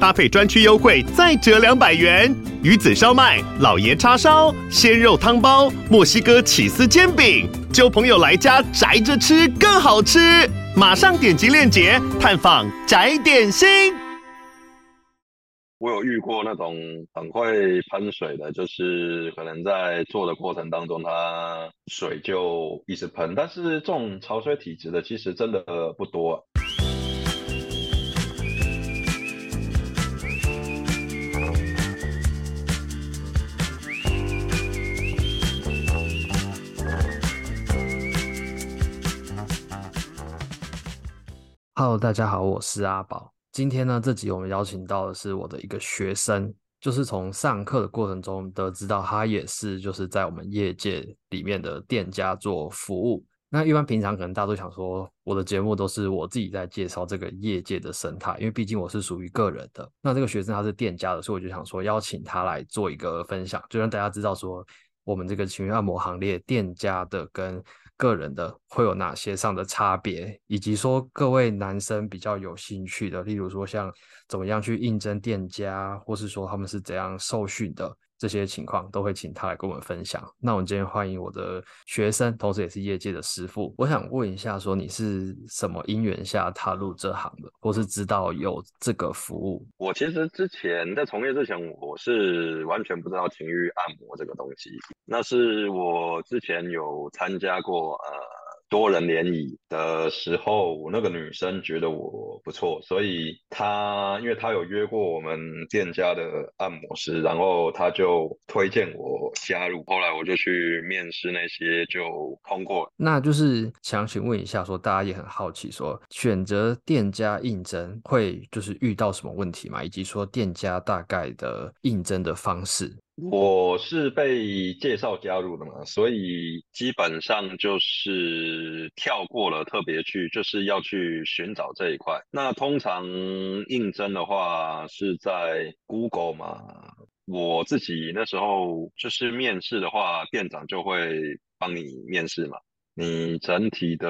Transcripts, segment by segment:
搭配专区优惠再折两百元。鱼子烧麦、老爷叉烧、鲜肉汤包、墨西哥起司煎饼，揪朋友来家宅着吃更好吃。马上点击链接探访宅点心。我有遇过那种很会喷水的，就是可能在做的过程当中，它水就一直喷。但是这种潮水体质的，其实真的不多。Hello，大家好，我是阿宝。今天呢，这集我们邀请到的是我的一个学生，就是从上课的过程中得知到，他也是就是在我们业界里面的店家做服务。那一般平常可能大家都想说，我的节目都是我自己在介绍这个业界的生态，因为毕竟我是属于个人的。那这个学生他是店家的，所以我就想说邀请他来做一个分享，就让大家知道说，我们这个情绪按摩行列店家的跟个人的会有哪些上的差别，以及说各位男生比较有兴趣的，例如说像怎么样去应征店家，或是说他们是怎样受训的这些情况，都会请他来跟我们分享。那我们今天欢迎我的学生，同时也是业界的师傅。我想问一下，说你是什么因缘下踏入这行的，或是知道有这个服务？我其实之前在从业之前，我是完全不知道情欲按摩这个东西。那是我之前有参加过呃。多人联谊的时候，那个女生觉得我不错，所以她因为她有约过我们店家的按摩师，然后她就推荐我加入。后来我就去面试，那些就通过。那就是想请问一下说，大家也很好奇说，说选择店家应征会就是遇到什么问题吗？以及说店家大概的应征的方式。我是被介绍加入的嘛，所以基本上就是跳过了特别去，就是要去寻找这一块。那通常应征的话是在 Google 嘛，我自己那时候就是面试的话，店长就会帮你面试嘛。你整体的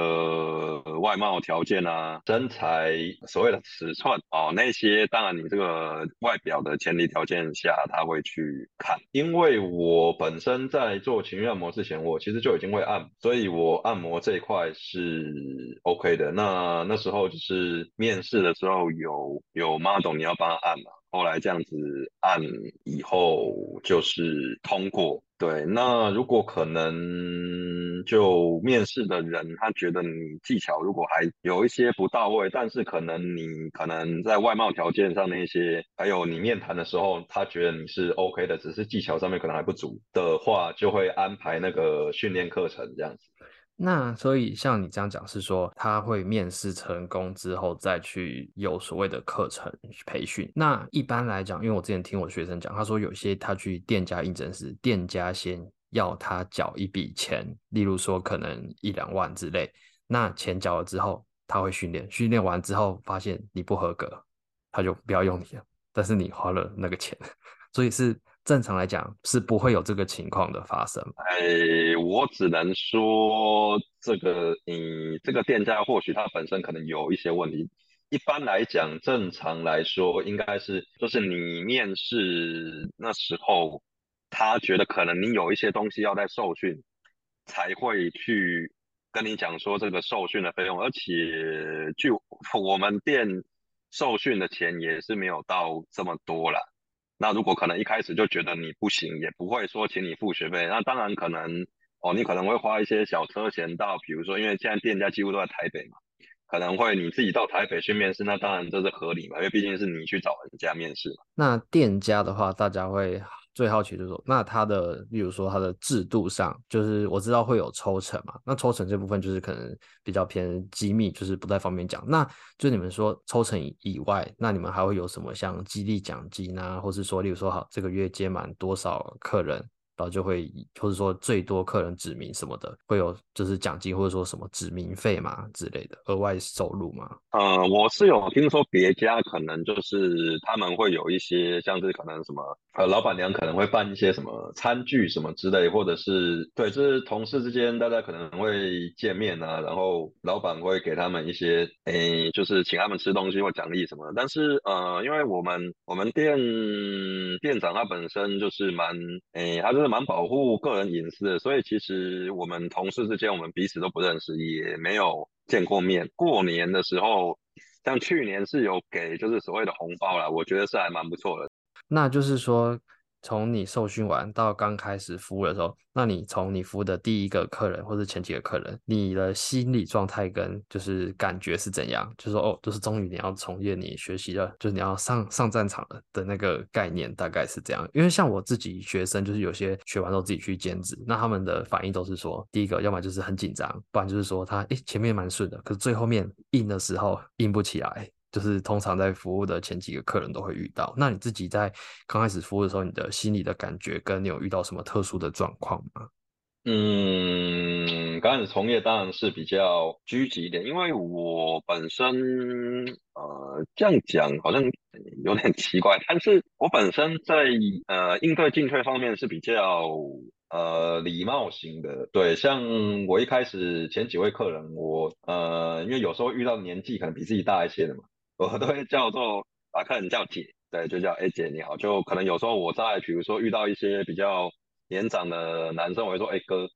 外貌条件啊，身材，所谓的尺寸哦，那些当然你这个外表的前提条件下，他会去看。因为我本身在做情绪按摩之前，我其实就已经会按，所以我按摩这一块是 OK 的。那那时候就是面试的时候有有 model 你要帮他按嘛，后来这样子按以后就是通过。对，那如果可能，就面试的人他觉得你技巧如果还有一些不到位，但是可能你可能在外貌条件上那些，还有你面谈的时候，他觉得你是 OK 的，只是技巧上面可能还不足的话，就会安排那个训练课程这样子。那所以像你这样讲是说，他会面试成功之后再去有所谓的课程培训。那一般来讲，因为我之前听我学生讲，他说有些他去店家应征时，店家先要他缴一笔钱，例如说可能一两万之类。那钱缴了之后，他会训练，训练完之后发现你不合格，他就不要用你了。但是你花了那个钱，所以是。正常来讲是不会有这个情况的发生。哎，我只能说这个，你这个店家或许他本身可能有一些问题。一般来讲，正常来说应该是，就是你面试那时候，他觉得可能你有一些东西要在受训，才会去跟你讲说这个受训的费用。而且，据我们店受训的钱也是没有到这么多啦。那如果可能一开始就觉得你不行，也不会说请你付学费。那当然可能哦，你可能会花一些小车钱到，比如说，因为现在店家几乎都在台北嘛，可能会你自己到台北去面试。那当然这是合理嘛，因为毕竟是你去找人家面试嘛。那店家的话，大家会。最好奇就是说，那它的，例如说它的制度上，就是我知道会有抽成嘛，那抽成这部分就是可能比较偏机密，就是不太方便讲。那就你们说抽成以外，那你们还会有什么像激励奖金啊，或是说，例如说好这个月接满多少客人，然后就会或者说最多客人指名什么的，会有就是奖金或者说什么指名费嘛之类的额外收入吗？呃，我是有听说别家可能就是他们会有一些像是可能什么呃老板娘可能会办一些什么餐具什么之类，或者是对，就是同事之间大家可能会见面啊，然后老板会给他们一些诶，就是请他们吃东西或奖励什么的。但是呃，因为我们我们店店长他本身就是蛮诶，他就蛮保护个人隐私的，所以其实我们同事之间，我们彼此都不认识，也没有见过面。过年的时候，像去年是有给，就是所谓的红包啦，我觉得是还蛮不错的。那就是说。从你受训完到刚开始服务的时候，那你从你服务的第一个客人或者前几个客人，你的心理状态跟就是感觉是怎样？就说哦，就是终于你要从业，你学习了，就是你要上上战场了的那个概念，大概是这样。因为像我自己学生，就是有些学完之后自己去兼职，那他们的反应都是说，第一个要么就是很紧张，不然就是说他诶前面蛮顺的，可是最后面硬的时候硬不起来。就是通常在服务的前几个客人都会遇到。那你自己在刚开始服务的时候，你的心里的感觉跟你有遇到什么特殊的状况吗？嗯，刚开始从业当然是比较积极一点，因为我本身呃这样讲好像有点奇怪，但是我本身在呃应对进退方面是比较呃礼貌型的。对，像我一开始前几位客人，我呃因为有时候遇到年纪可能比自己大一些的嘛。我都会叫做把客人叫姐，对，就叫哎姐你好。就可能有时候我在比如说遇到一些比较年长的男生，我会说哎哥，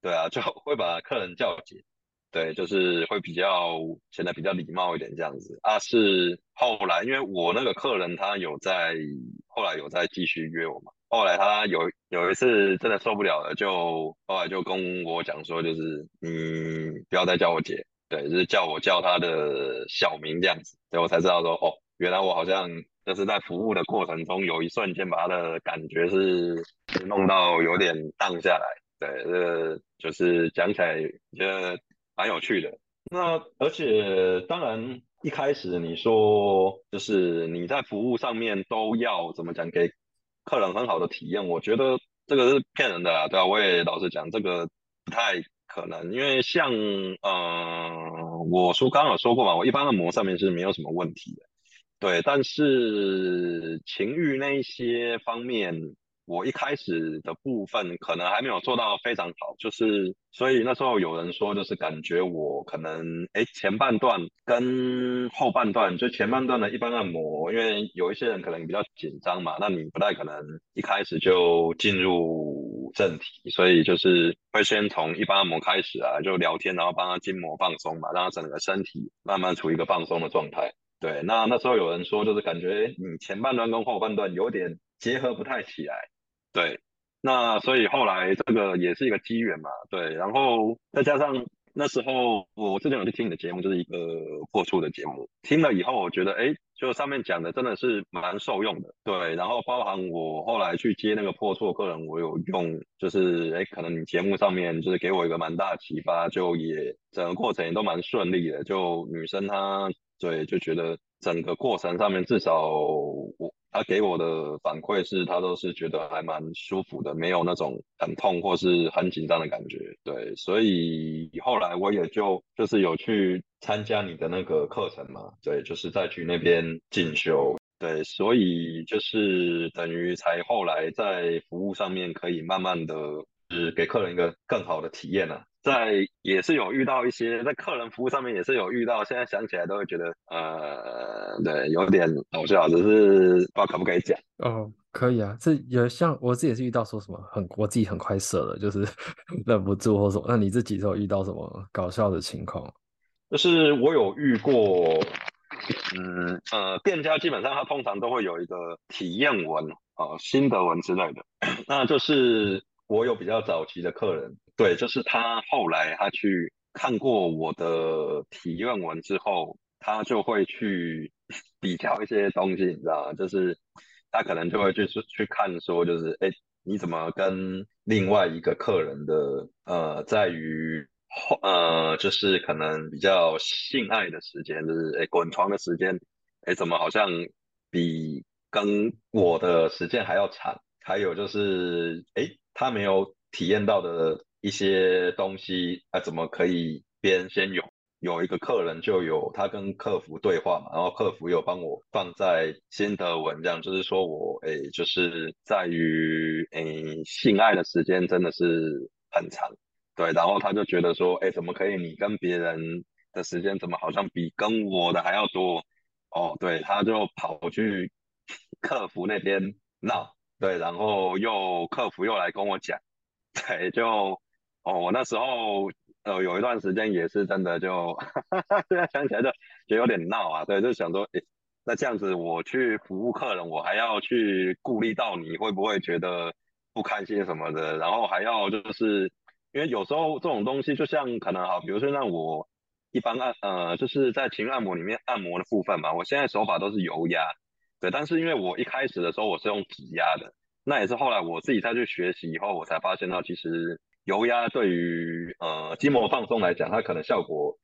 对啊，就 会把客人叫姐，对，就是会比较显得比较礼貌一点这样子。啊，是后来因为我那个客人他有在后来有在继续约我嘛，后来他有有一次真的受不了了，就后来就跟我讲说，就是你不要再叫我姐。对，就是叫我叫他的小名这样子，所以我才知道说，哦，原来我好像就是在服务的过程中，有一瞬间把他的感觉是弄到有点荡下来。对，这就是讲起来觉得蛮有趣的。那而且当然一开始你说就是你在服务上面都要怎么讲，给客人很好的体验，我觉得这个是骗人的啊，对啊，我也老实讲，这个不太。可能因为像呃，我说刚刚有说过嘛，我一般按摩上面是没有什么问题的，对，但是情欲那一些方面。我一开始的部分可能还没有做到非常好，就是所以那时候有人说，就是感觉我可能哎前半段跟后半段，就前半段的一般按摩，因为有一些人可能比较紧张嘛，那你不太可能一开始就进入正题，所以就是会先从一般按摩开始啊，就聊天，然后帮他筋膜放松嘛，让他整个身体慢慢处于一个放松的状态。对，那那时候有人说，就是感觉你前半段跟后半段有点结合不太起来。对，那所以后来这个也是一个机缘嘛，对，然后再加上那时候我之前有去听你的节目，就是一个破处的节目，听了以后我觉得，哎，就上面讲的真的是蛮受用的，对，然后包含我后来去接那个破处的客人，我有用，就是哎，可能你节目上面就是给我一个蛮大的启发，就也整个过程也都蛮顺利的，就女生她对就觉得整个过程上面至少我。他给我的反馈是，他都是觉得还蛮舒服的，没有那种很痛或是很紧张的感觉。对，所以后来我也就就是有去参加你的那个课程嘛，对，就是再去那边进修。对，所以就是等于才后来在服务上面可以慢慢的，给客人一个更好的体验啊。在也是有遇到一些在客人服务上面也是有遇到，现在想起来都会觉得呃，对，有点搞笑，只是不知道可不可以讲哦，可以啊，这有像我自己也是遇到说什么很我自己很快射了，就是 忍不住或什么。那你自己有遇到什么搞笑的情况？就是我有遇过，嗯呃，店家基本上他通常都会有一个体验文啊、呃、心得文之类的，那就是我有比较早期的客人。对，就是他后来他去看过我的体验文之后，他就会去 比较一些东西，你知道吗？就是他可能就会去去看说，就是哎，你怎么跟另外一个客人的呃，在于呃，就是可能比较性爱的时间，就是哎滚床的时间，哎怎么好像比跟我的时间还要长？还有就是哎。他没有体验到的一些东西，啊，怎么可以别人先有？有一个客人就有他跟客服对话嘛，然后客服有帮我放在心得文，这样就是说我诶，就是在于诶性爱的时间真的是很长，对，然后他就觉得说，诶，怎么可以你跟别人的时间怎么好像比跟我的还要多？哦，对，他就跑去 客服那边闹，对，然后又客服又来跟我讲，对，就哦，我那时候。呃，有一段时间也是真的就，现在想起来就就有点闹啊，对，就想说，诶，那这样子我去服务客人，我还要去顾虑到你会不会觉得不开心什么的，然后还要就是，因为有时候这种东西就像可能哈，比如说让我一般按呃，就是在情按摩里面按摩的部分嘛，我现在手法都是油压，对，但是因为我一开始的时候我是用指压的，那也是后来我自己再去学习以后，我才发现到其实。油压对于呃筋膜放松来讲，它可能效果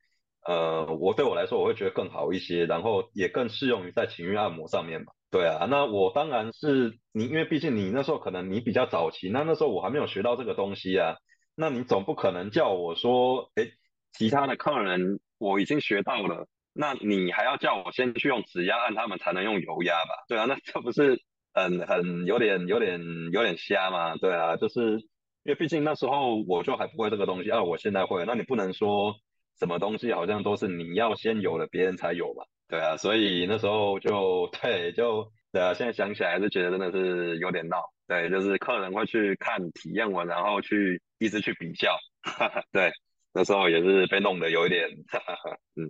呃我对我来说我会觉得更好一些，然后也更适用于在情欲按摩上面嘛。对啊，那我当然是你，因为毕竟你那时候可能你比较早期，那那时候我还没有学到这个东西啊，那你总不可能叫我说，诶，其他的客人我已经学到了，那你还要叫我先去用指压按他们才能用油压吧？对啊，那这不是很很有点有点有点瞎吗？对啊，就是。因为毕竟那时候我就还不会这个东西，啊，我现在会，那你不能说什么东西好像都是你要先有了，别人才有嘛，对啊，所以那时候就 对，就对啊，现在想起来还是觉得真的是有点闹，对，就是客人会去看体验文，然后去一直去比较，哈哈，对，那时候也是被弄得有一点，哈 哈，嗯，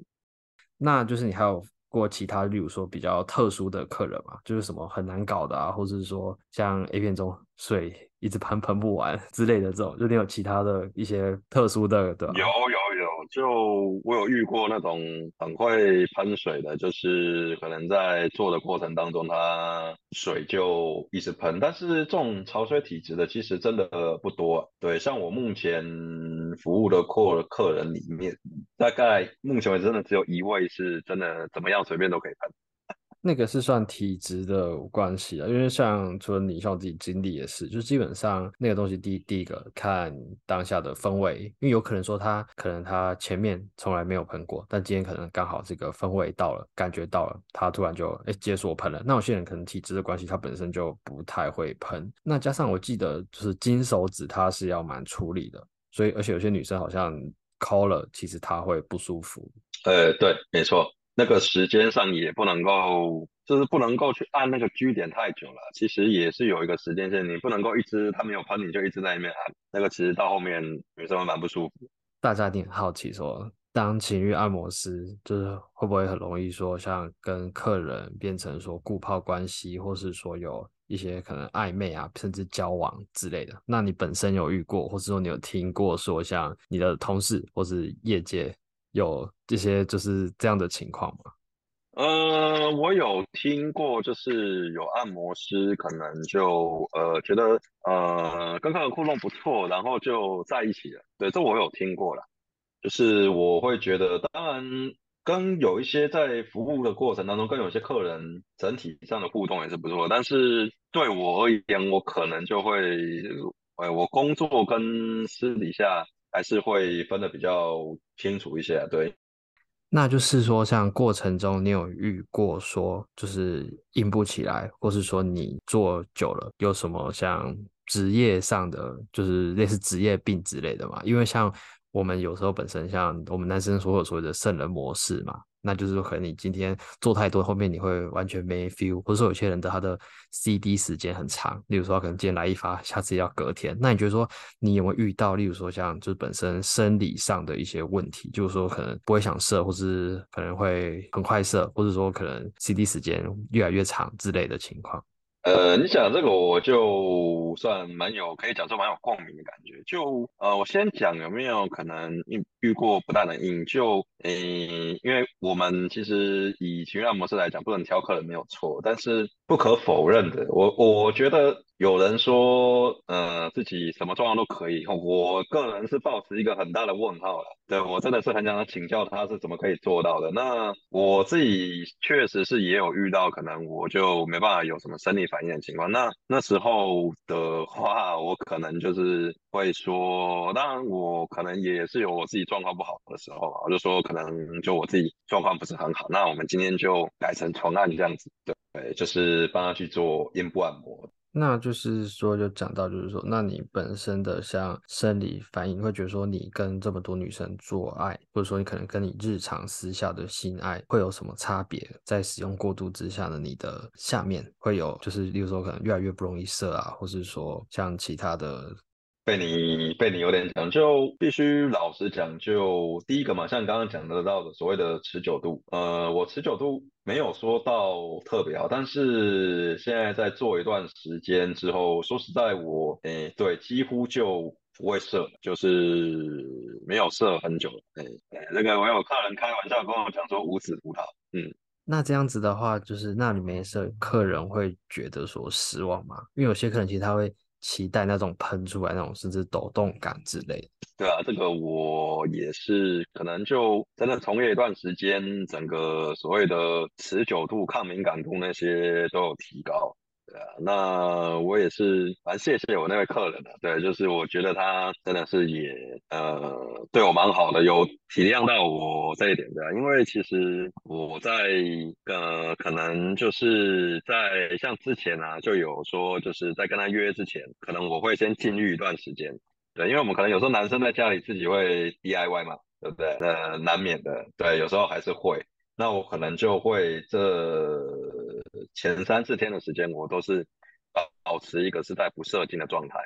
那就是你还有过其他，例如说比较特殊的客人嘛，就是什么很难搞的啊，或者是说像 A 片中水。一直喷喷不完之类的这种，就你有其他的一些特殊的，对吧？有有，就我有遇过那种很会喷水的，就是可能在做的过程当中，它水就一直喷。但是这种潮水体质的，其实真的不多。对，像我目前服务的客客人里面，大概目前为止真的只有一位是真的怎么样随便都可以喷。那个是算体质的关系了，因为像除了你，像我自己经历也是，就基本上那个东西第一第一个看当下的氛围，因为有可能说他可能他前面从来没有喷过，但今天可能刚好这个氛围到了，感觉到了，他突然就哎解锁喷了。那有些人可能体质的关系，他本身就不太会喷。那加上我记得就是金手指它是要蛮处理的，所以而且有些女生好像抠了，其实她会不舒服。呃，对，没错。那个时间上也不能够，就是不能够去按那个 G 点太久了。其实也是有一个时间线，你不能够一直他没有喷，你就一直在那边按。那个其实到后面女生会蛮不舒服。大家一定很好奇说，当情欲按摩师，就是会不会很容易说，像跟客人变成说固炮关系，或是说有一些可能暧昧啊，甚至交往之类的？那你本身有遇过，或是说你有听过说，像你的同事或是业界？有这些就是这样的情况吗？呃，我有听过，就是有按摩师可能就呃觉得呃跟客人互动不错，然后就在一起了。对，这我有听过了。就是我会觉得，当然跟有一些在服务的过程当中，跟有些客人整体上的互动也是不错。但是对我而言，我可能就会，呃，我工作跟私底下。还是会分得比较清楚一些啊，对。那就是说，像过程中你有遇过说，就是硬不起来，或是说你做久了有什么像职业上的，就是类似职业病之类的嘛？因为像我们有时候本身像我们男生所有所谓的圣人模式嘛。那就是说，可能你今天做太多，后面你会完全没 feel，或者说有些人的他的 CD 时间很长，例如说可能今天来一发，下次要隔天。那你觉得说你有没有遇到，例如说像就是本身生理上的一些问题，就是说可能不会想射，或是可能会很快射，或者说可能 CD 时间越来越长之类的情况？呃，你讲这个我就算蛮有，可以讲说蛮有共鸣的感觉。就呃，我先讲有没有可能遇遇过不大的硬？就呃，因为我们其实以情感模式来讲，不能挑客人没有错，但是不可否认的，我我觉得有人说，呃，自己什么状况都可以，我个人是抱持一个很大的问号了。对，我真的是很想请教他是怎么可以做到的。那我自己确实是也有遇到，可能我就没办法有什么生理反应的情况。那那时候的话，我可能就是会说，当然我可能也是有我自己状况不好的时候，我就说可能就我自己状况不是很好。那我们今天就改成床案这样子，对，就是帮他去做阴部按摩。那就是说，就讲到，就是说，那你本身的像生理反应，会觉得说，你跟这么多女生做爱，或者说你可能跟你日常私下的性爱会有什么差别？在使用过度之下的，你的下面会有，就是例如说可能越来越不容易射啊，或是说像其他的。被你被你有点讲究，必须老实讲，就第一个嘛，像刚刚讲得到的所谓的持久度，呃，我持久度没有说到特别好，但是现在在做一段时间之后，说实在我，诶，对，几乎就不会射，就是没有射很久，诶，那个我有客人开玩笑跟我讲说无子葡萄，嗯，那这样子的话，就是那你没射，客人会觉得说失望吗？因为有些客人其实他会。期待那种喷出来那种甚至抖动感之类的。对啊，这个我也是，可能就真的从业一段时间，整个所谓的持久度、抗敏感度那些都有提高。对啊，那我也是蛮谢谢我那位客人的，对，就是我觉得他真的是也呃对我蛮好的，有体谅到我这一点的，因为其实我在呃可能就是在像之前啊就有说就是在跟他约之前，可能我会先禁欲一段时间，对，因为我们可能有时候男生在家里自己会 DIY 嘛，对不对？呃，难免的，对，有时候还是会。那我可能就会这前三四天的时间，我都是保保持一个是在不射精的状态，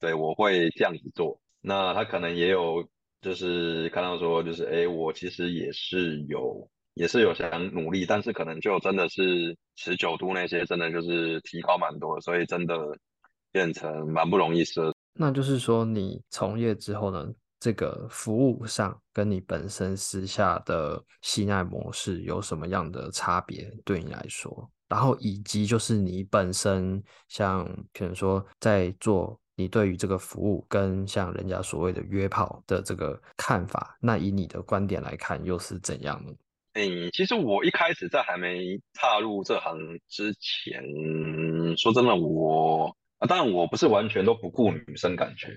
对，我会这样子做。那他可能也有就是看到说，就是哎，我其实也是有也是有想努力，但是可能就真的是持久度那些真的就是提高蛮多，所以真的变成蛮不容易射。那就是说你从业之后呢？这个服务上跟你本身私下的性爱模式有什么样的差别？对你来说，然后以及就是你本身像可能说在做你对于这个服务跟像人家所谓的约炮的这个看法，那以你的观点来看又是怎样呢？诶，其实我一开始在还没踏入这行之前，说真的，我啊，当然我不是完全都不顾女生感觉。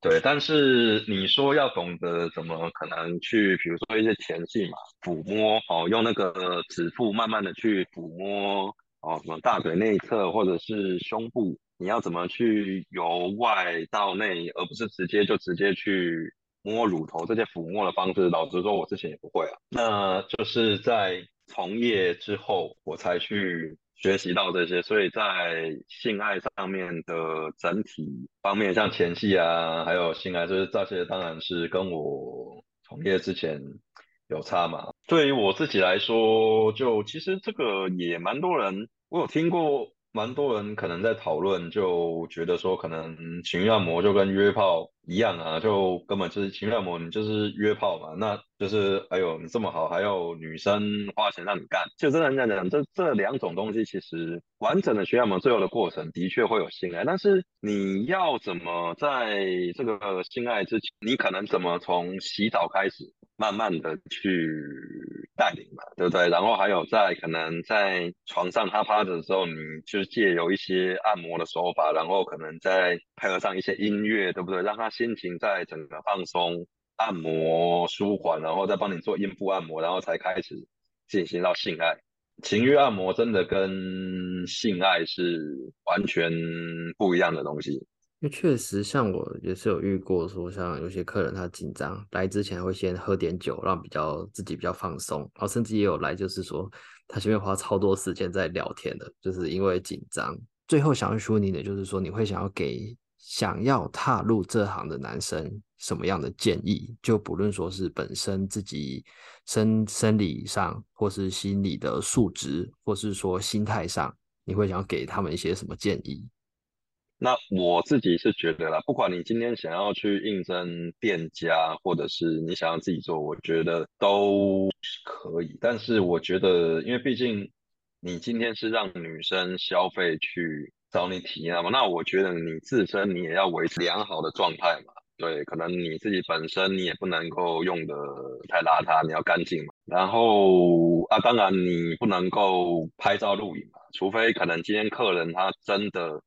对，但是你说要懂得怎么可能去，比如说一些前戏嘛，抚摸，哦，用那个指腹慢慢的去抚摸，哦，什么大腿内侧或者是胸部，你要怎么去由外到内，而不是直接就直接去摸乳头，这些抚摸的方式，老实说，我之前也不会啊。那就是在从业之后，我才去。学习到这些，所以在性爱上面的整体方面，像前戏啊，还有性爱，就是这些，当然是跟我从业之前有差嘛。对于我自己来说，就其实这个也蛮多人，我有听过。蛮多人可能在讨论，就觉得说可能情欲按摩就跟约炮一样啊，就根本就是情欲按摩，你就是约炮嘛，那就是哎呦你这么好，还有女生花钱让你干，就真的这样讲，这这两种东西其实完整的情欲按摩最后的过程的确会有性爱，但是你要怎么在这个性爱之前，你可能怎么从洗澡开始？慢慢的去带领嘛，对不对？然后还有在可能在床上他趴着的时候，你就借由一些按摩的手法，然后可能再配合上一些音乐，对不对？让他心情在整个放松、按摩、舒缓，然后再帮你做阴部按摩，然后才开始进行到性爱。情欲按摩真的跟性爱是完全不一样的东西。因为确实，像我也是有遇过，说像有些客人他紧张来之前会先喝点酒，让比较自己比较放松，然后甚至也有来就是说他前面花超多时间在聊天的，就是因为紧张。最后想要说你的就是说，你会想要给想要踏入这行的男生什么样的建议？就不论说是本身自己生生理上，或是心理的素质，或是说心态上，你会想要给他们一些什么建议？那我自己是觉得啦，不管你今天想要去应征店家，或者是你想要自己做，我觉得都可以。但是我觉得，因为毕竟你今天是让女生消费去找你体验嘛。那我觉得你自身你也要维持良好的状态嘛。对，可能你自己本身你也不能够用得太邋遢，你要干净嘛。然后啊，当然你不能够拍照录影嘛，除非可能今天客人他真的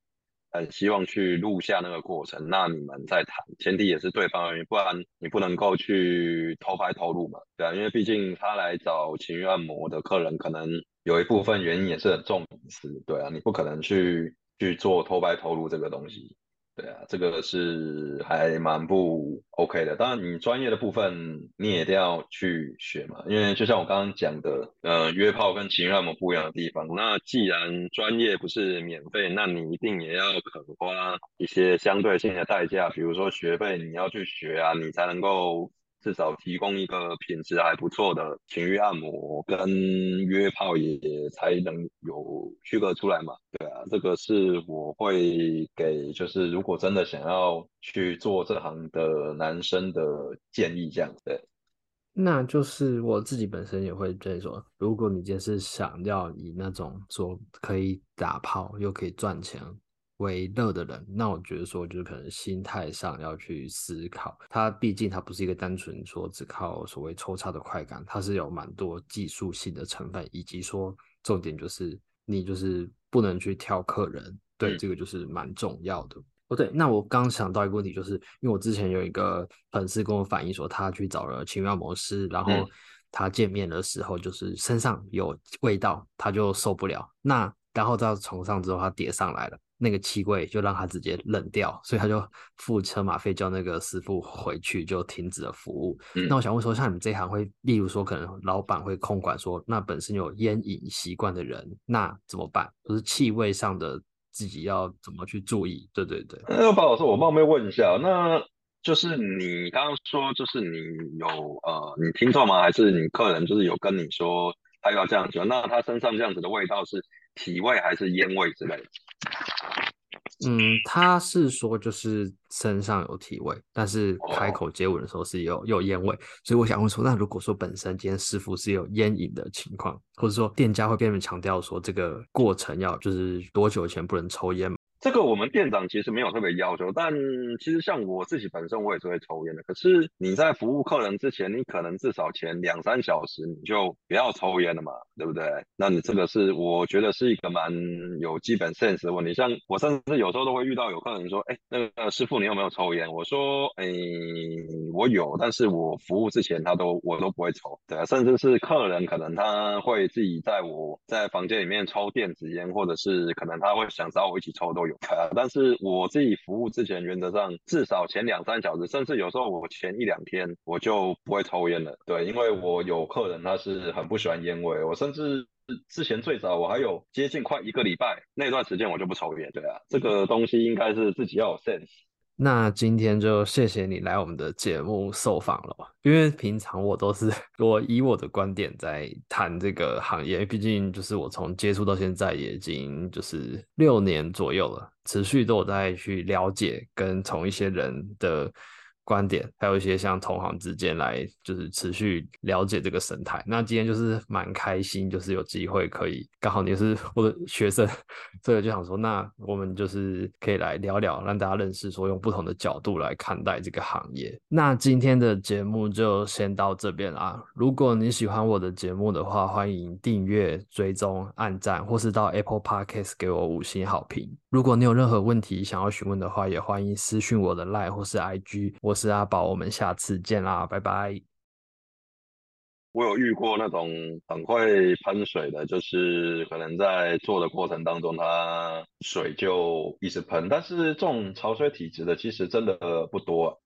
很希望去录下那个过程，那你们再谈。前提也是对方而已，不然你不能够去偷拍偷录嘛，对啊，因为毕竟他来找情欲按摩的客人，可能有一部分原因也是很重隐私，对啊，你不可能去去做偷拍偷录这个东西。对啊，这个是还蛮不 OK 的。当然，你专业的部分你也一定要去学嘛，因为就像我刚刚讲的，呃，约炮跟情欲按摩不一样的地方。那既然专业不是免费，那你一定也要肯花一些相对性的代价，比如说学费你要去学啊，你才能够。至少提供一个品质还不错的情欲按摩跟约炮也才能有区隔出来嘛？对啊，这个是我会给，就是如果真的想要去做这行的男生的建议，这样子。那就是我自己本身也会这样说，如果你就是想要以那种说可以打炮又可以赚钱。为乐的人，那我觉得说就是可能心态上要去思考，他毕竟他不是一个单纯说只靠所谓抽插的快感，它是有蛮多技术性的成分，以及说重点就是你就是不能去挑客人，对，这个就是蛮重要的。哦，对，那我刚想到一个问题，就是因为我之前有一个粉丝跟我反映说，他去找了情欲按摩师，然后他见面的时候就是身上有味道，他就受不了，那然后到床上之后他叠上来了。那个气味就让他直接冷掉，所以他就付车马费叫那个师傅回去，就停止了服务。嗯、那我想问说，像你们这一行会，例如说可能老板会控管说，那本身有烟瘾习惯的人，那怎么办？就是气味上的自己要怎么去注意？对对对。那包老师，我冒昧问一下，那就是你刚刚说，就是你有呃，你听错吗？还是你客人就是有跟你说他要这样子？那他身上这样子的味道是体味还是烟味之类的？嗯，他是说就是身上有体味，但是开口接吻的时候是有有烟味，所以我想问说，那如果说本身今天师傅是有烟瘾的情况，或者说店家会变成强调说这个过程要就是多久前不能抽烟？这个我们店长其实没有特别要求，但其实像我自己本身我也是会抽烟的。可是你在服务客人之前，你可能至少前两三小时你就不要抽烟了嘛，对不对？那你这个是我觉得是一个蛮有基本 sense 的问题。像我甚至有时候都会遇到有客人说：“哎，那个师傅你有没有抽烟？”我说：“哎，我有，但是我服务之前他都我都不会抽。”对啊，甚至是客人可能他会自己在我在房间里面抽电子烟，或者是可能他会想找我一起抽都有。呃，但是我自己服务之前，原则上至少前两三小时，甚至有时候我前一两天我就不会抽烟了。对，因为我有客人他是很不喜欢烟味，我甚至之前最早我还有接近快一个礼拜那段时间我就不抽烟。对啊，这个东西应该是自己要有 sense。那今天就谢谢你来我们的节目受访了，因为平常我都是 我以我的观点在谈这个行业，毕竟就是我从接触到现在也已经就是六年左右了，持续都有在去了解跟从一些人的。观点，还有一些像同行之间来，就是持续了解这个生态。那今天就是蛮开心，就是有机会可以刚好你是我的学生，所以就想说，那我们就是可以来聊聊，让大家认识，说用不同的角度来看待这个行业。那今天的节目就先到这边啦。如果你喜欢我的节目的话，欢迎订阅、追踪、按赞，或是到 Apple Podcast 给我五星好评。如果你有任何问题想要询问的话，也欢迎私讯我的 Line 或是 IG。我是阿宝，我们下次见啦，拜拜。我有遇过那种很会喷水的，就是可能在做的过程当中，它水就一直喷，但是这种潮水体质的其实真的不多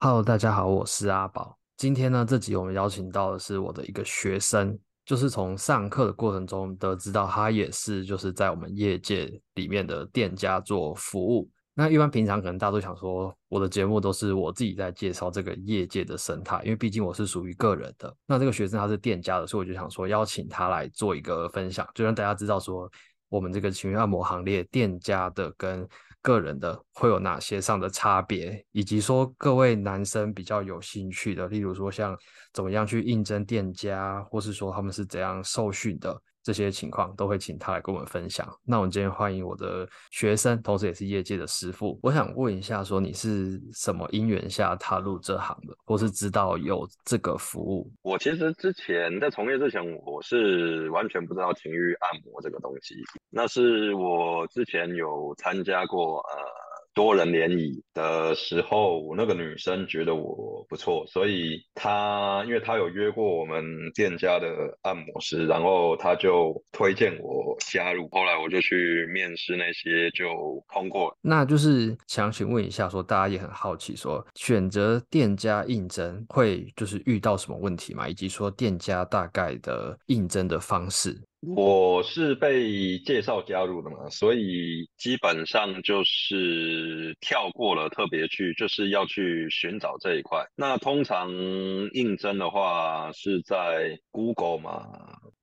Hello，大家好，我是阿宝。今天呢，这集我们邀请到的是我的一个学生，就是从上课的过程中得知到他也是就是在我们业界里面的店家做服务。那一般平常可能大家都想说，我的节目都是我自己在介绍这个业界的生态，因为毕竟我是属于个人的。那这个学生他是店家的，所以我就想说邀请他来做一个分享，就让大家知道说我们这个情欲按摩行列店家的跟个人的会有哪些上的差别，以及说各位男生比较有兴趣的，例如说像怎么样去应征店家，或是说他们是怎样受训的。这些情况都会请他来跟我们分享。那我们今天欢迎我的学生，同时也是业界的师傅。我想问一下，说你是什么因缘下踏入这行的，或是知道有这个服务？我其实之前在从业之前，我是完全不知道情欲按摩这个东西。那是我之前有参加过呃。多人联谊的时候，那个女生觉得我不错，所以她因为她有约过我们店家的按摩师，然后她就推荐我加入。后来我就去面试，那些就通过。那就是想请问一下，说大家也很好奇，说选择店家应征会就是遇到什么问题吗？以及说店家大概的应征的方式。我是被介绍加入的嘛，所以基本上就是跳过了特别去，就是要去寻找这一块。那通常应征的话是在 Google 嘛，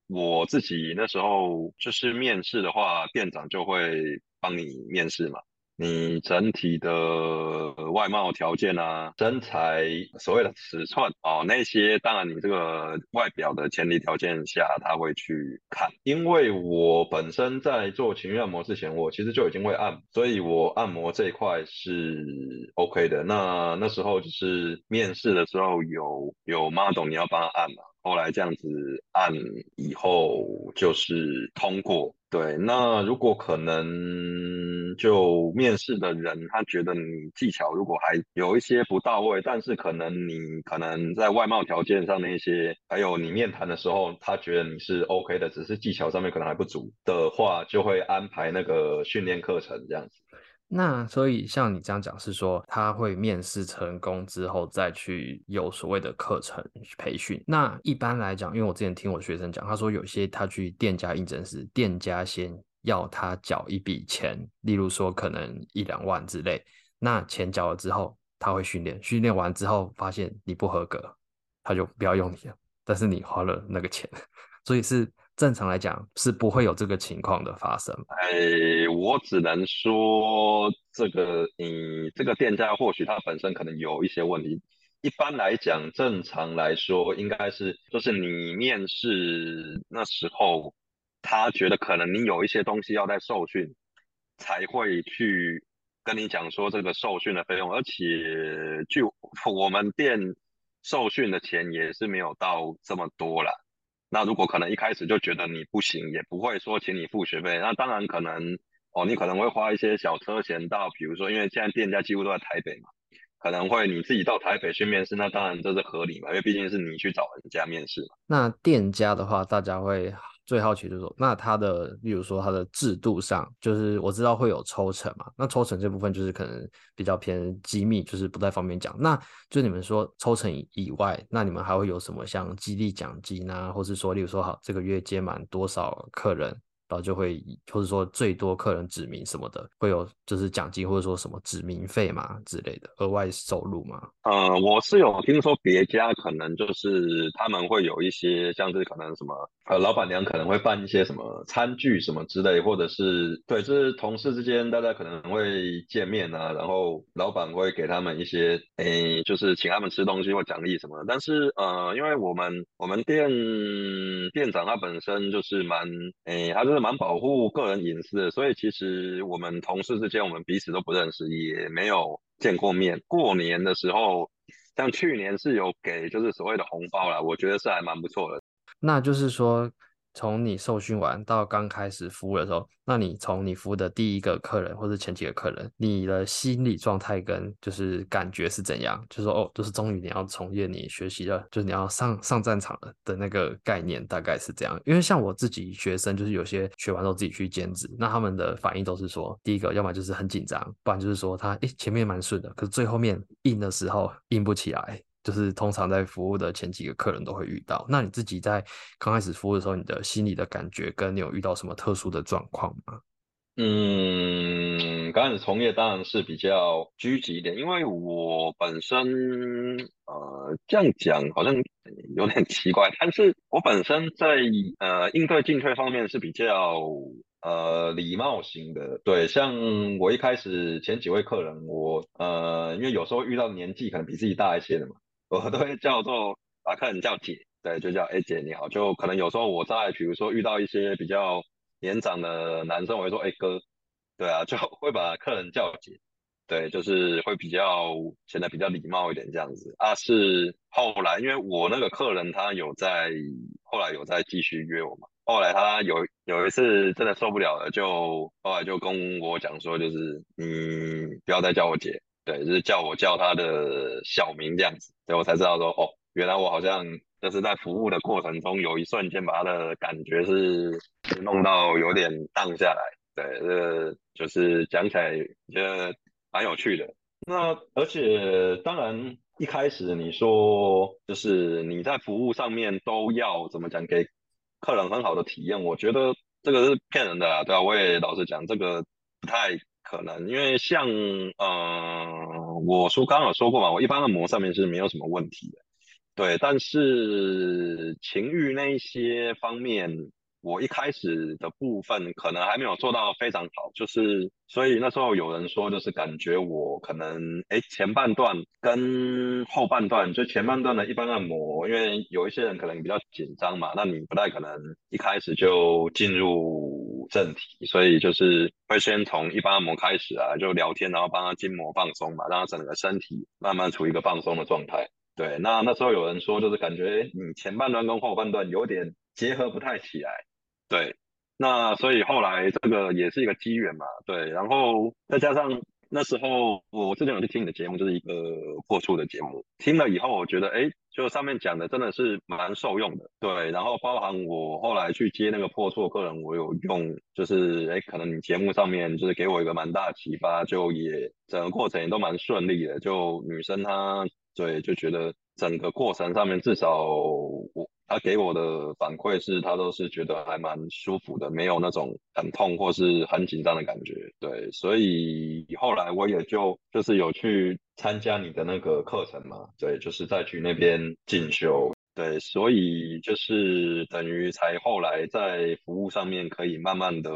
我自己那时候就是面试的话，店长就会帮你面试嘛。你整体的外貌条件啊，身材，所谓的尺寸哦，那些当然你这个外表的前提条件下，他会去看。因为我本身在做情欲按摩之前，我其实就已经会按，所以我按摩这一块是 OK 的。那那时候就是面试的时候有有 model 你要帮他按嘛。后来这样子按以后就是通过，对。那如果可能，就面试的人他觉得你技巧如果还有一些不到位，但是可能你可能在外貌条件上那些，还有你面谈的时候，他觉得你是 OK 的，只是技巧上面可能还不足的话，就会安排那个训练课程这样子。那所以像你这样讲是说，他会面试成功之后再去有所谓的课程培训。那一般来讲，因为我之前听我学生讲，他说有些他去店家应征时，店家先要他缴一笔钱，例如说可能一两万之类。那钱缴了之后，他会训练，训练完之后发现你不合格，他就不要用你了。但是你花了那个钱，所以是。正常来讲是不会有这个情况的发生。哎，我只能说这个，你这个店家或许他本身可能有一些问题。一般来讲，正常来说应该是，就是你面试那时候，他觉得可能你有一些东西要在受训，才会去跟你讲说这个受训的费用。而且，据我们店受训的钱也是没有到这么多啦。那如果可能一开始就觉得你不行，也不会说请你付学费。那当然可能哦，你可能会花一些小车钱到，比如说因为现在店家几乎都在台北嘛，可能会你自己到台北去面试。那当然这是合理嘛，因为毕竟是你去找人家面试嘛。那店家的话，大家会。最好奇就是说，那它的，例如说它的制度上，就是我知道会有抽成嘛，那抽成这部分就是可能比较偏机密，就是不太方便讲。那就你们说抽成以外，那你们还会有什么像激励奖金啊，或是说，例如说好这个月接满多少客人？然后就会，或者说最多客人指名什么的，会有就是奖金或者说什么指名费嘛之类的额外收入吗？呃，我是有听说别家可能就是他们会有一些像是可能什么呃老板娘可能会办一些什么餐具什么之类，或者是对，就是同事之间大家可能会见面啊，然后老板会给他们一些诶，就是请他们吃东西或奖励什么的。但是呃，因为我们我们店店长他本身就是蛮诶，他就是。是蛮保护个人隐私的，所以其实我们同事之间，我们彼此都不认识，也没有见过面。过年的时候，像去年是有给，就是所谓的红包啦，我觉得是还蛮不错的。那就是说。从你受训完到刚开始服务的时候，那你从你服务的第一个客人或者前几个客人，你的心理状态跟就是感觉是怎样？就是说哦，就是终于你要从业，你学习了，就是你要上上战场了的那个概念，大概是这样。因为像我自己学生，就是有些学完之后自己去兼职，那他们的反应都是说，第一个要么就是很紧张，不然就是说他诶前面蛮顺的，可是最后面硬的时候硬不起来。就是通常在服务的前几个客人都会遇到。那你自己在刚开始服务的时候，你的心里的感觉跟你有遇到什么特殊的状况吗？嗯，刚开始从业当然是比较拘谨一点，因为我本身呃这样讲好像有点奇怪，但是我本身在呃应对进退方面是比较呃礼貌型的。对，像我一开始前几位客人，我呃因为有时候遇到年纪可能比自己大一些的嘛，我都会叫做把客人叫姐，对，就叫哎姐你好。就可能有时候我在比如说遇到一些比较年长的男生，我会说哎哥，对啊，就 会把客人叫姐。对，就是会比较显得比较礼貌一点这样子啊。是后来，因为我那个客人他有在后来有在继续约我嘛。后来他有有一次真的受不了了，就后来就跟我讲说，就是你不要再叫我姐，对，就是叫我叫他的小名这样子。所以我才知道说，哦，原来我好像就是在服务的过程中，有一瞬间把他的感觉是弄到有点荡下来。对，这个就是讲起来觉得。蛮有趣的，那而且当然一开始你说就是你在服务上面都要怎么讲，给客人很好的体验，我觉得这个是骗人的啊，对啊，我也老实讲这个不太可能，因为像、呃，我说刚刚有说过嘛，我一般按摩上面是没有什么问题的，对，但是情欲那一些方面。我一开始的部分可能还没有做到非常好，就是所以那时候有人说，就是感觉我可能哎前半段跟后半段，就前半段的一般按摩，因为有一些人可能比较紧张嘛，那你不太可能一开始就进入正题，所以就是会先从一般按摩开始啊，就聊天，然后帮他筋膜放松嘛，让他整个身体慢慢处于一个放松的状态。对，那那时候有人说，就是感觉你前半段跟后半段有点结合不太起来。对，那所以后来这个也是一个机缘嘛，对，然后再加上那时候我之前有去听你的节目，就是一个破处的节目，听了以后我觉得，哎，就上面讲的真的是蛮受用的，对，然后包含我后来去接那个破处客人，我有用，就是哎，可能你节目上面就是给我一个蛮大的启发，就也整个过程也都蛮顺利的，就女生她对就觉得整个过程上面至少我。他给我的反馈是，他都是觉得还蛮舒服的，没有那种很痛或是很紧张的感觉。对，所以后来我也就就是有去参加你的那个课程嘛，对，就是再去那边进修。对，所以就是等于才后来在服务上面可以慢慢的，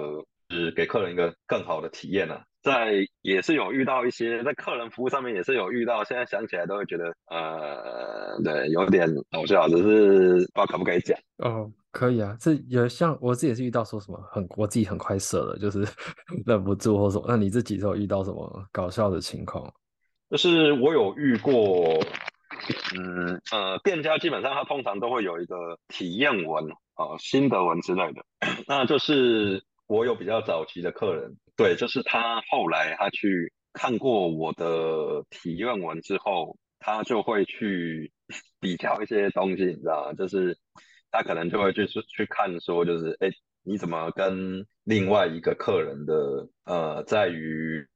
是给客人一个更好的体验啊。在也是有遇到一些在客人服务上面也是有遇到，现在想起来都会觉得呃，对，有点搞笑，只是不知道可不可以讲哦，可以啊，这有像我自己也是遇到说什么很我自己很快射了，就是 忍不住或什么，那你自己有遇到什么搞笑的情况？就是我有遇过，嗯呃，店家基本上他通常都会有一个体验文啊、呃、心得文之类的，那就是我有比较早期的客人。对，就是他后来他去看过我的体验文之后，他就会去 比较一些东西，你知道吗？就是他可能就会去去看说，就是哎，你怎么跟另外一个客人的呃，在于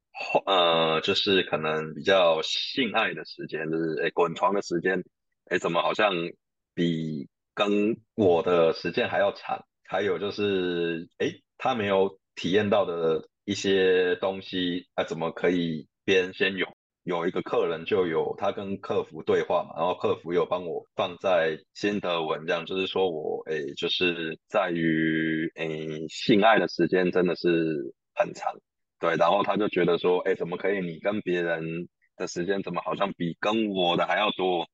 呃，就是可能比较性爱的时间，就是哎滚床的时间，哎怎么好像比跟我的时间还要长？还有就是哎，他没有体验到的。一些东西啊，怎么可以边先有有一个客人就有他跟客服对话嘛，然后客服有帮我放在心得文这样，就是说我诶就是在于诶性爱的时间真的是很长，对，然后他就觉得说诶怎么可以你跟别人的时间怎么好像比跟我的还要多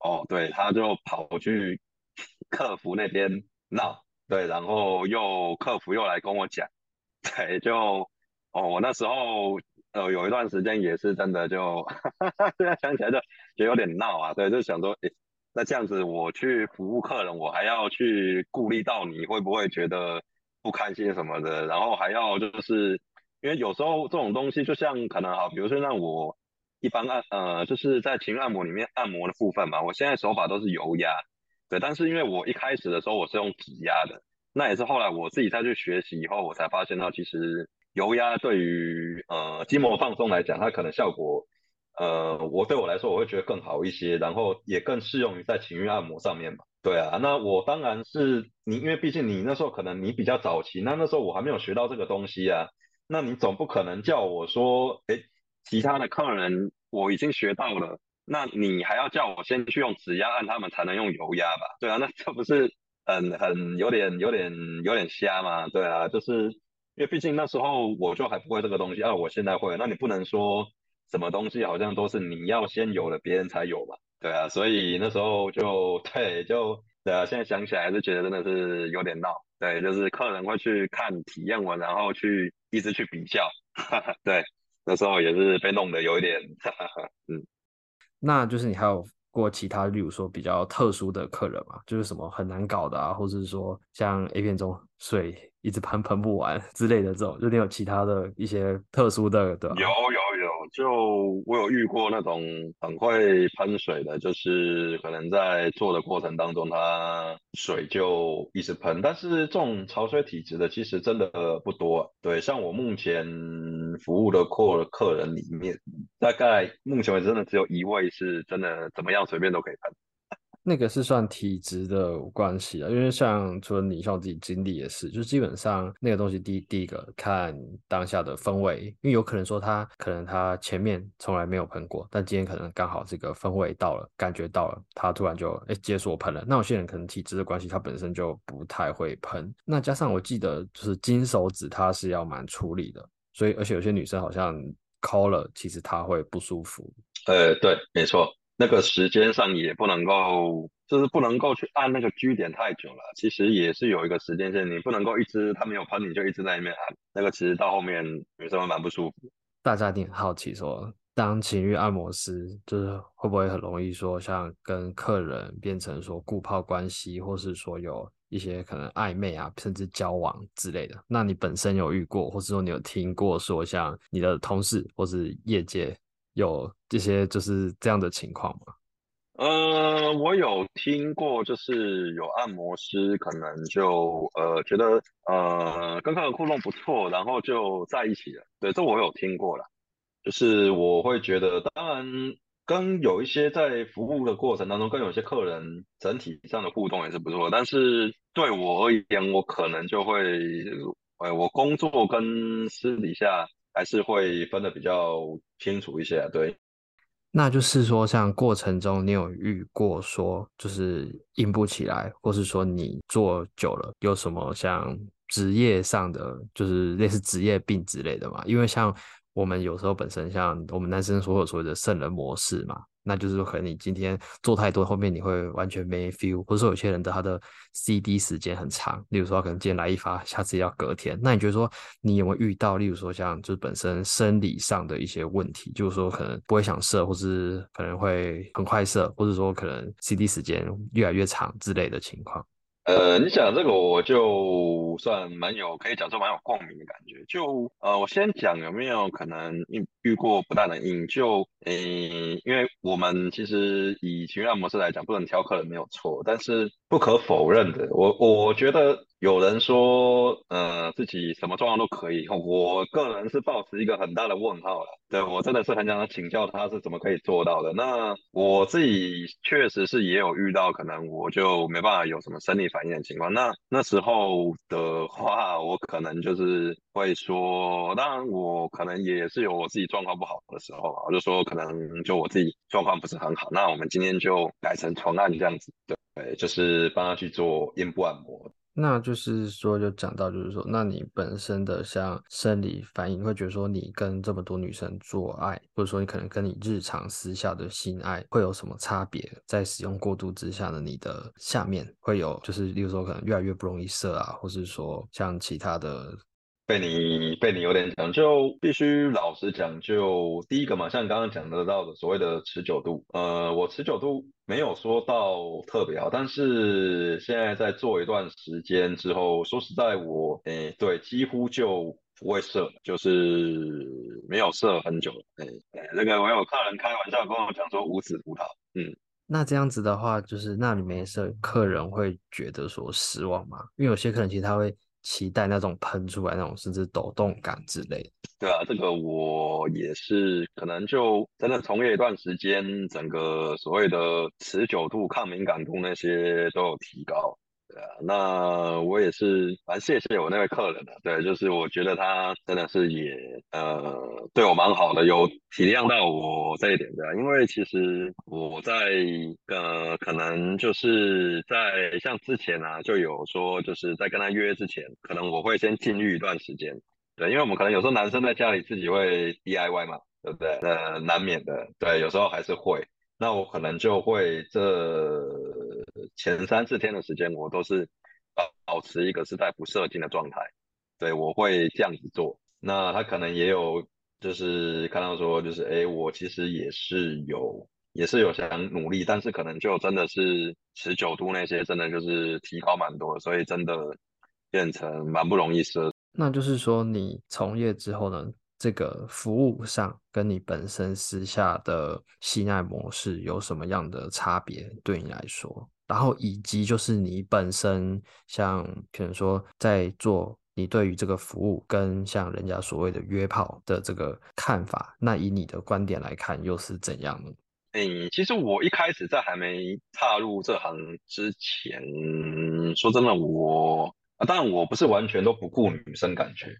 哦，对，他就跑去客服那边闹，对，然后又客服又来跟我讲，对，就。哦，我那时候呃有一段时间也是真的就，现在想起来就就有点闹啊，对，就想说，诶，那这样子我去服务客人，我还要去顾虑到你会不会觉得不开心什么的，然后还要就是，因为有时候这种东西就像可能哈，比如说让我一般按呃就是在情按摩里面按摩的部分嘛，我现在手法都是油压，对，但是因为我一开始的时候我是用指压的，那也是后来我自己再去学习以后，我才发现到其实。油压对于呃筋膜放松来讲，它可能效果呃我对我来说我会觉得更好一些，然后也更适用于在情欲按摩上面嘛。对啊，那我当然是你，因为毕竟你那时候可能你比较早期，那那时候我还没有学到这个东西啊，那你总不可能叫我说，诶，其他的客人我已经学到了，那你还要叫我先去用指压按他们才能用油压吧？对啊，那这不是很很有点有点有点瞎吗？对啊，就是。因为毕竟那时候我就还不会这个东西啊，我现在会，那你不能说什么东西好像都是你要先有了别人才有嘛，对啊，所以那时候就 对，就对啊，现在想起来还是觉得真的是有点闹，对，就是客人会去看体验文，然后去一直去比较，哈哈，对，那时候也是被弄得有一点，哈哈，嗯，那就是你还有。过其他，例如说比较特殊的客人嘛，就是什么很难搞的啊，或者是说像 A 片中水一直喷喷不完之类的这种，就你有其他的一些特殊的，对吧？有有有，就我有遇过那种很会喷水的，就是可能在做的过程当中，它水就一直喷。但是这种潮水体质的，其实真的不多。对，像我目前服务的客客人里面，大概目前为止真的只有一位是真的怎么样随便都可以喷。那个是算体质的关系啊，因为像除了你，像我自己经历也是，就基本上那个东西第一第一个看当下的氛围，因为有可能说他可能他前面从来没有喷过，但今天可能刚好这个氛围到了，感觉到了，他突然就哎解锁喷了。那有些人可能体质的关系，他本身就不太会喷。那加上我记得就是金手指它是要蛮处理的，所以而且有些女生好像抠了，其实他会不舒服。呃，对，没错。那个时间上也不能够，就是不能够去按那个 G 点太久了。其实也是有一个时间线，你不能够一直他没有喷，你就一直在那边按。那个其实到后面女生会蛮不舒服。大家一定很好奇说，当情欲按摩师，就是会不会很容易说，像跟客人变成说固泡关系，或是说有一些可能暧昧啊，甚至交往之类的？那你本身有遇过，或是说你有听过说，像你的同事或是业界？有这些就是这样的情况吗？呃，我有听过，就是有按摩师可能就呃觉得呃跟客人互动不错，然后就在一起了。对，这我有听过了。就是我会觉得，当然跟有一些在服务的过程当中，跟有些客人整体上的互动也是不错。但是对我而言，我可能就会，呃，我工作跟私底下。还是会分得比较清楚一些啊，对。那就是说，像过程中你有遇过说，就是硬不起来，或是说你做久了有什么像职业上的，就是类似职业病之类的嘛？因为像我们有时候本身像我们男生所有所谓的圣人模式嘛。那就是说，可能你今天做太多，后面你会完全没 feel，或者说有些人的他的 CD 时间很长，例如说可能今天来一发，下次要隔天。那你觉得说你有没有遇到，例如说像就是本身生理上的一些问题，就是说可能不会想射，或是可能会很快射，或者说可能 CD 时间越来越长之类的情况？呃，你讲这个我就算蛮有，可以讲说蛮有共鸣的感觉。就呃，我先讲有没有可能遇遇过不大能硬？就呃，因为我们其实以情欲按摩师来讲，不能挑客人没有错，但是不可否认的，我我觉得。有人说，呃，自己什么状况都可以。我个人是抱持一个很大的问号了。对，我真的是很想请教他是怎么可以做到的。那我自己确实是也有遇到，可能我就没办法有什么生理反反应的情况。那那时候的话，我可能就是会说，当然我可能也是有我自己状况不好的时候啊，我就说可能就我自己状况不是很好。那我们今天就改成床案这样子，对，就是帮他去做咽部按摩。那就是说，就讲到，就是说，那你本身的像生理反应，会觉得说，你跟这么多女生做爱，或者说你可能跟你日常私下的性爱会有什么差别？在使用过度之下呢，你的下面会有，就是例如说，可能越来越不容易射啊，或是说像其他的。被你被你有点讲，就必须老实讲，就第一个嘛，像刚刚讲得到的所谓的持久度，呃，我持久度没有说到特别好，但是现在在做一段时间之后，说实在我，诶，对，几乎就不会射，就是没有射很久，诶，那个我有客人开玩笑跟我讲说无籽葡萄，嗯，那这样子的话，就是那你没射，客人会觉得说失望吗？因为有些客人其实他会。期待那种喷出来那种甚至抖动感之类的。对啊，这个我也是，可能就真的从业一段时间，整个所谓的持久度、抗敏感度那些都有提高。那我也是蛮谢谢我那位客人的，对，就是我觉得他真的是也呃对我蛮好的，有体谅到我这一点的，因为其实我在呃可能就是在像之前啊就有说，就是在跟他约之前，可能我会先禁欲一段时间，对，因为我们可能有时候男生在家里自己会 DIY 嘛，对不对？呃，难免的，对，有时候还是会。那我可能就会这前三四天的时间，我都是保保持一个是在不射精的状态。对，我会这样子做。那他可能也有，就是看到说，就是哎，我其实也是有，也是有想努力，但是可能就真的是持久度那些，真的就是提高蛮多，所以真的变成蛮不容易射。那就是说，你从业之后呢？这个服务上跟你本身私下的性爱模式有什么样的差别？对你来说，然后以及就是你本身像可能说在做你对于这个服务跟像人家所谓的约炮的这个看法，那以你的观点来看又是怎样呢？嗯，其实我一开始在还没踏入这行之前，说真的，我啊，但我不是完全都不顾女生感觉。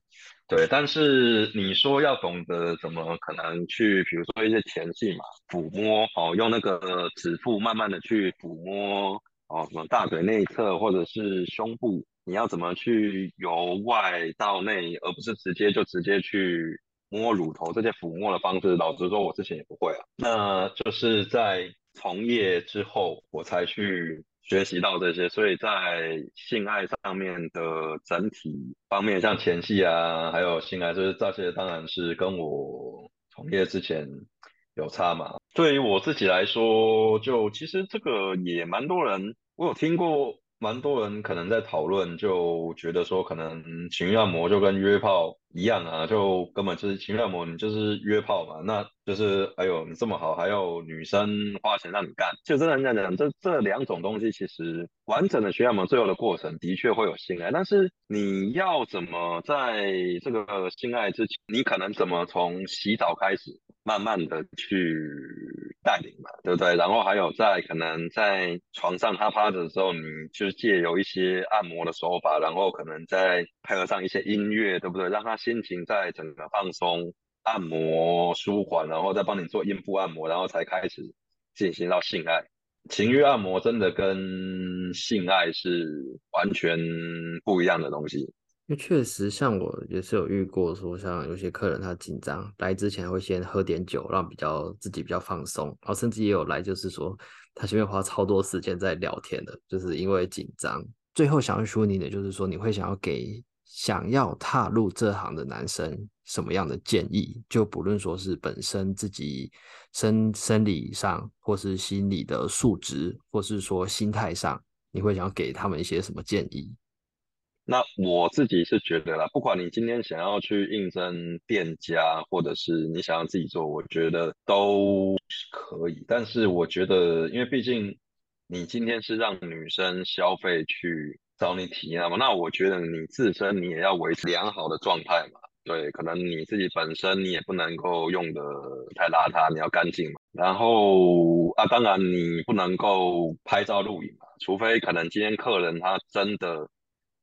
对，但是你说要懂得怎么可能去，比如说一些前戏嘛，抚摸哦，用那个指腹慢慢的去抚摸哦，什么大腿内侧或者是胸部，你要怎么去由外到内，而不是直接就直接去摸乳头，这些抚摸的方式，老实说，我之前也不会啊。那就是在从业之后，我才去。学习到这些，所以在性爱上面的整体方面，像前戏啊，还有性爱，就是这些，当然是跟我从业之前有差嘛。对于我自己来说，就其实这个也蛮多人，我有听过。蛮多人可能在讨论，就觉得说可能情欲按摩就跟约炮一样啊，就根本就是情欲按摩，你就是约炮嘛，那就是哎呦你这么好，还要女生花钱让你干，就真的这样讲，这这两种东西其实完整的情欲按摩最后的过程的确会有性爱，但是你要怎么在这个性爱之前，你可能怎么从洗澡开始？慢慢的去带领嘛，对不对？然后还有在可能在床上他趴着的时候，你就借由一些按摩的手法，然后可能再配合上一些音乐，对不对？让他心情在整个放松、按摩、舒缓，然后再帮你做阴部按摩，然后才开始进行到性爱。情欲按摩真的跟性爱是完全不一样的东西。因为确实，像我也是有遇过，说像有些客人他紧张来之前会先喝点酒，让比较自己比较放松，然后甚至也有来就是说他前面花超多时间在聊天的，就是因为紧张。最后想要说你的就是说，你会想要给想要踏入这行的男生什么样的建议？就不论说是本身自己生生理上，或是心理的素质，或是说心态上，你会想要给他们一些什么建议？那我自己是觉得啦，不管你今天想要去应征店家，或者是你想要自己做，我觉得都可以。但是我觉得，因为毕竟你今天是让女生消费去找你体验嘛，那我觉得你自身你也要维持良好的状态嘛。对，可能你自己本身你也不能够用得太邋遢，你要干净嘛。然后啊，当然你不能够拍照录影嘛，除非可能今天客人他真的。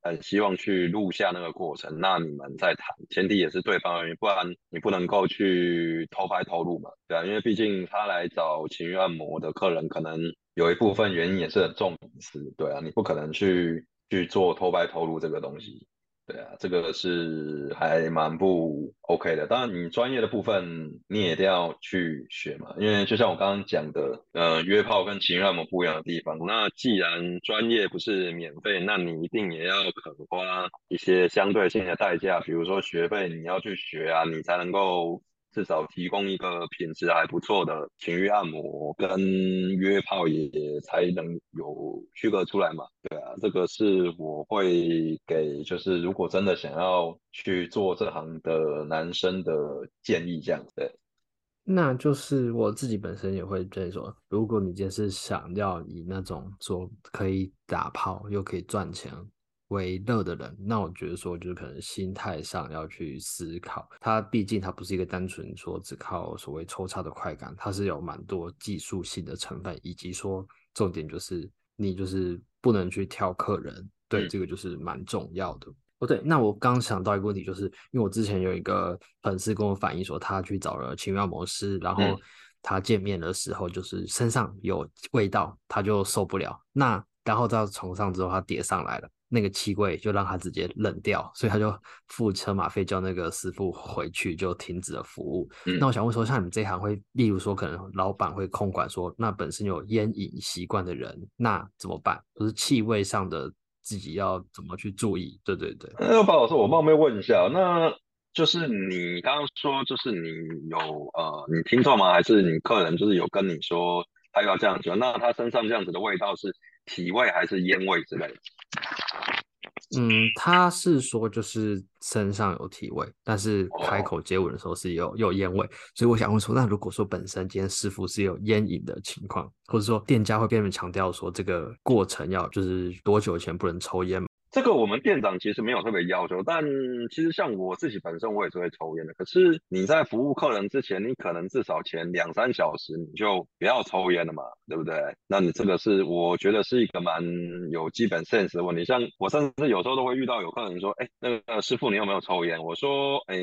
很希望去录下那个过程，那你们再谈，前提也是对方而言，不然你不能够去偷拍偷录嘛，对啊，因为毕竟他来找情欲按摩的客人，可能有一部分原因也是很重隐私，对啊，你不可能去去做偷拍偷录这个东西。对啊，这个是还蛮不 OK 的。当然，你专业的部分你也一定要去学嘛，因为就像我刚刚讲的，呃，约炮跟情人按摩不一样的地方。那既然专业不是免费，那你一定也要肯花一些相对性的代价，比如说学费你要去学啊，你才能够。至少提供一个品质还不错的情欲按摩跟约炮也才能有区隔出来嘛。对啊，这个是我会给，就是如果真的想要去做这行的男生的建议，这样子。那就是我自己本身也会这样说，如果你就是想要以那种说可以打炮又可以赚钱。为乐的人，那我觉得说就是可能心态上要去思考，他毕竟他不是一个单纯说只靠所谓抽插的快感，它是有蛮多技术性的成分，以及说重点就是你就是不能去挑客人，对，这个就是蛮重要的。哦，对，那我刚想到一个问题，就是因为我之前有一个粉丝跟我反映说，他去找了情欲按摩师，然后他见面的时候就是身上有味道，他就受不了，那然后到床上之后他叠上来了。那个气柜就让他直接冷掉，所以他就付车马费叫那个师傅回去就停止了服务。嗯、那我想问说，像你们这一行会，例如说可能老板会控管说，那本身有烟瘾习惯的人，那怎么办？就是气味上的自己要怎么去注意？对对对。那包老师，我冒昧问一下，那就是你刚刚说，就是你有呃，你听错吗？还是你客人就是有跟你说他要这样子？那他身上这样子的味道是体味还是烟味之类的？嗯，他是说就是身上有体味，但是开口接吻的时候是有有烟味，所以我想问说，那如果说本身今天师傅是有烟瘾的情况，或者说店家会跟你们强调说这个过程要就是多久前不能抽烟吗？这个我们店长其实没有特别要求，但其实像我自己本身，我也是会抽烟的。可是你在服务客人之前，你可能至少前两三小时你就不要抽烟了嘛，对不对？那你这个是我觉得是一个蛮有基本 sense 的问题。像我甚至有时候都会遇到有客人说：“哎，那个师傅你有没有抽烟？”我说：“哎，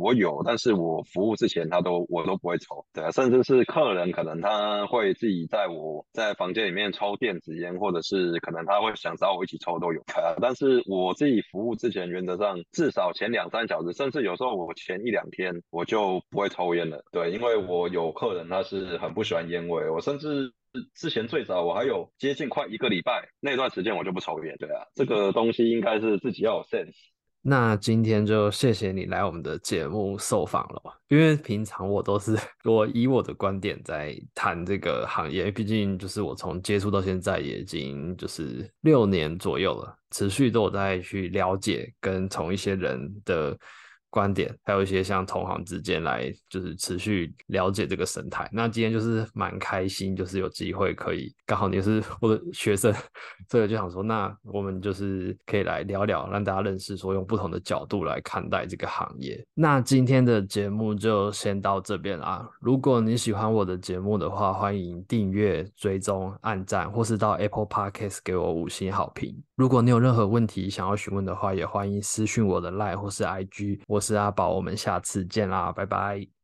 我有，但是我服务之前他都我都不会抽。”对啊，甚至是客人可能他会自己在我在房间里面抽电子烟，或者是可能他会想找我一起抽都有。但是我自己服务之前，原则上至少前两三小时，甚至有时候我前一两天我就不会抽烟了。对，因为我有客人他是很不喜欢烟味，我甚至之前最早我还有接近快一个礼拜那段时间我就不抽烟。对啊，这个东西应该是自己要有 sense。那今天就谢谢你来我们的节目受访了，因为平常我都是 我以我的观点在谈这个行业，毕竟就是我从接触到现在也已经就是六年左右了，持续都有在去了解跟从一些人的。观点，还有一些像同行之间来，就是持续了解这个生态。那今天就是蛮开心，就是有机会可以刚好你是 我的学生，所以就想说，那我们就是可以来聊聊，让大家认识，说用不同的角度来看待这个行业。那今天的节目就先到这边啦。如果你喜欢我的节目的话，欢迎订阅、追踪、按赞，或是到 Apple Podcast 给我五星好评。如果你有任何问题想要询问的话，也欢迎私讯我的 Line 或是 IG。我是阿宝，我们下次见啦，拜拜。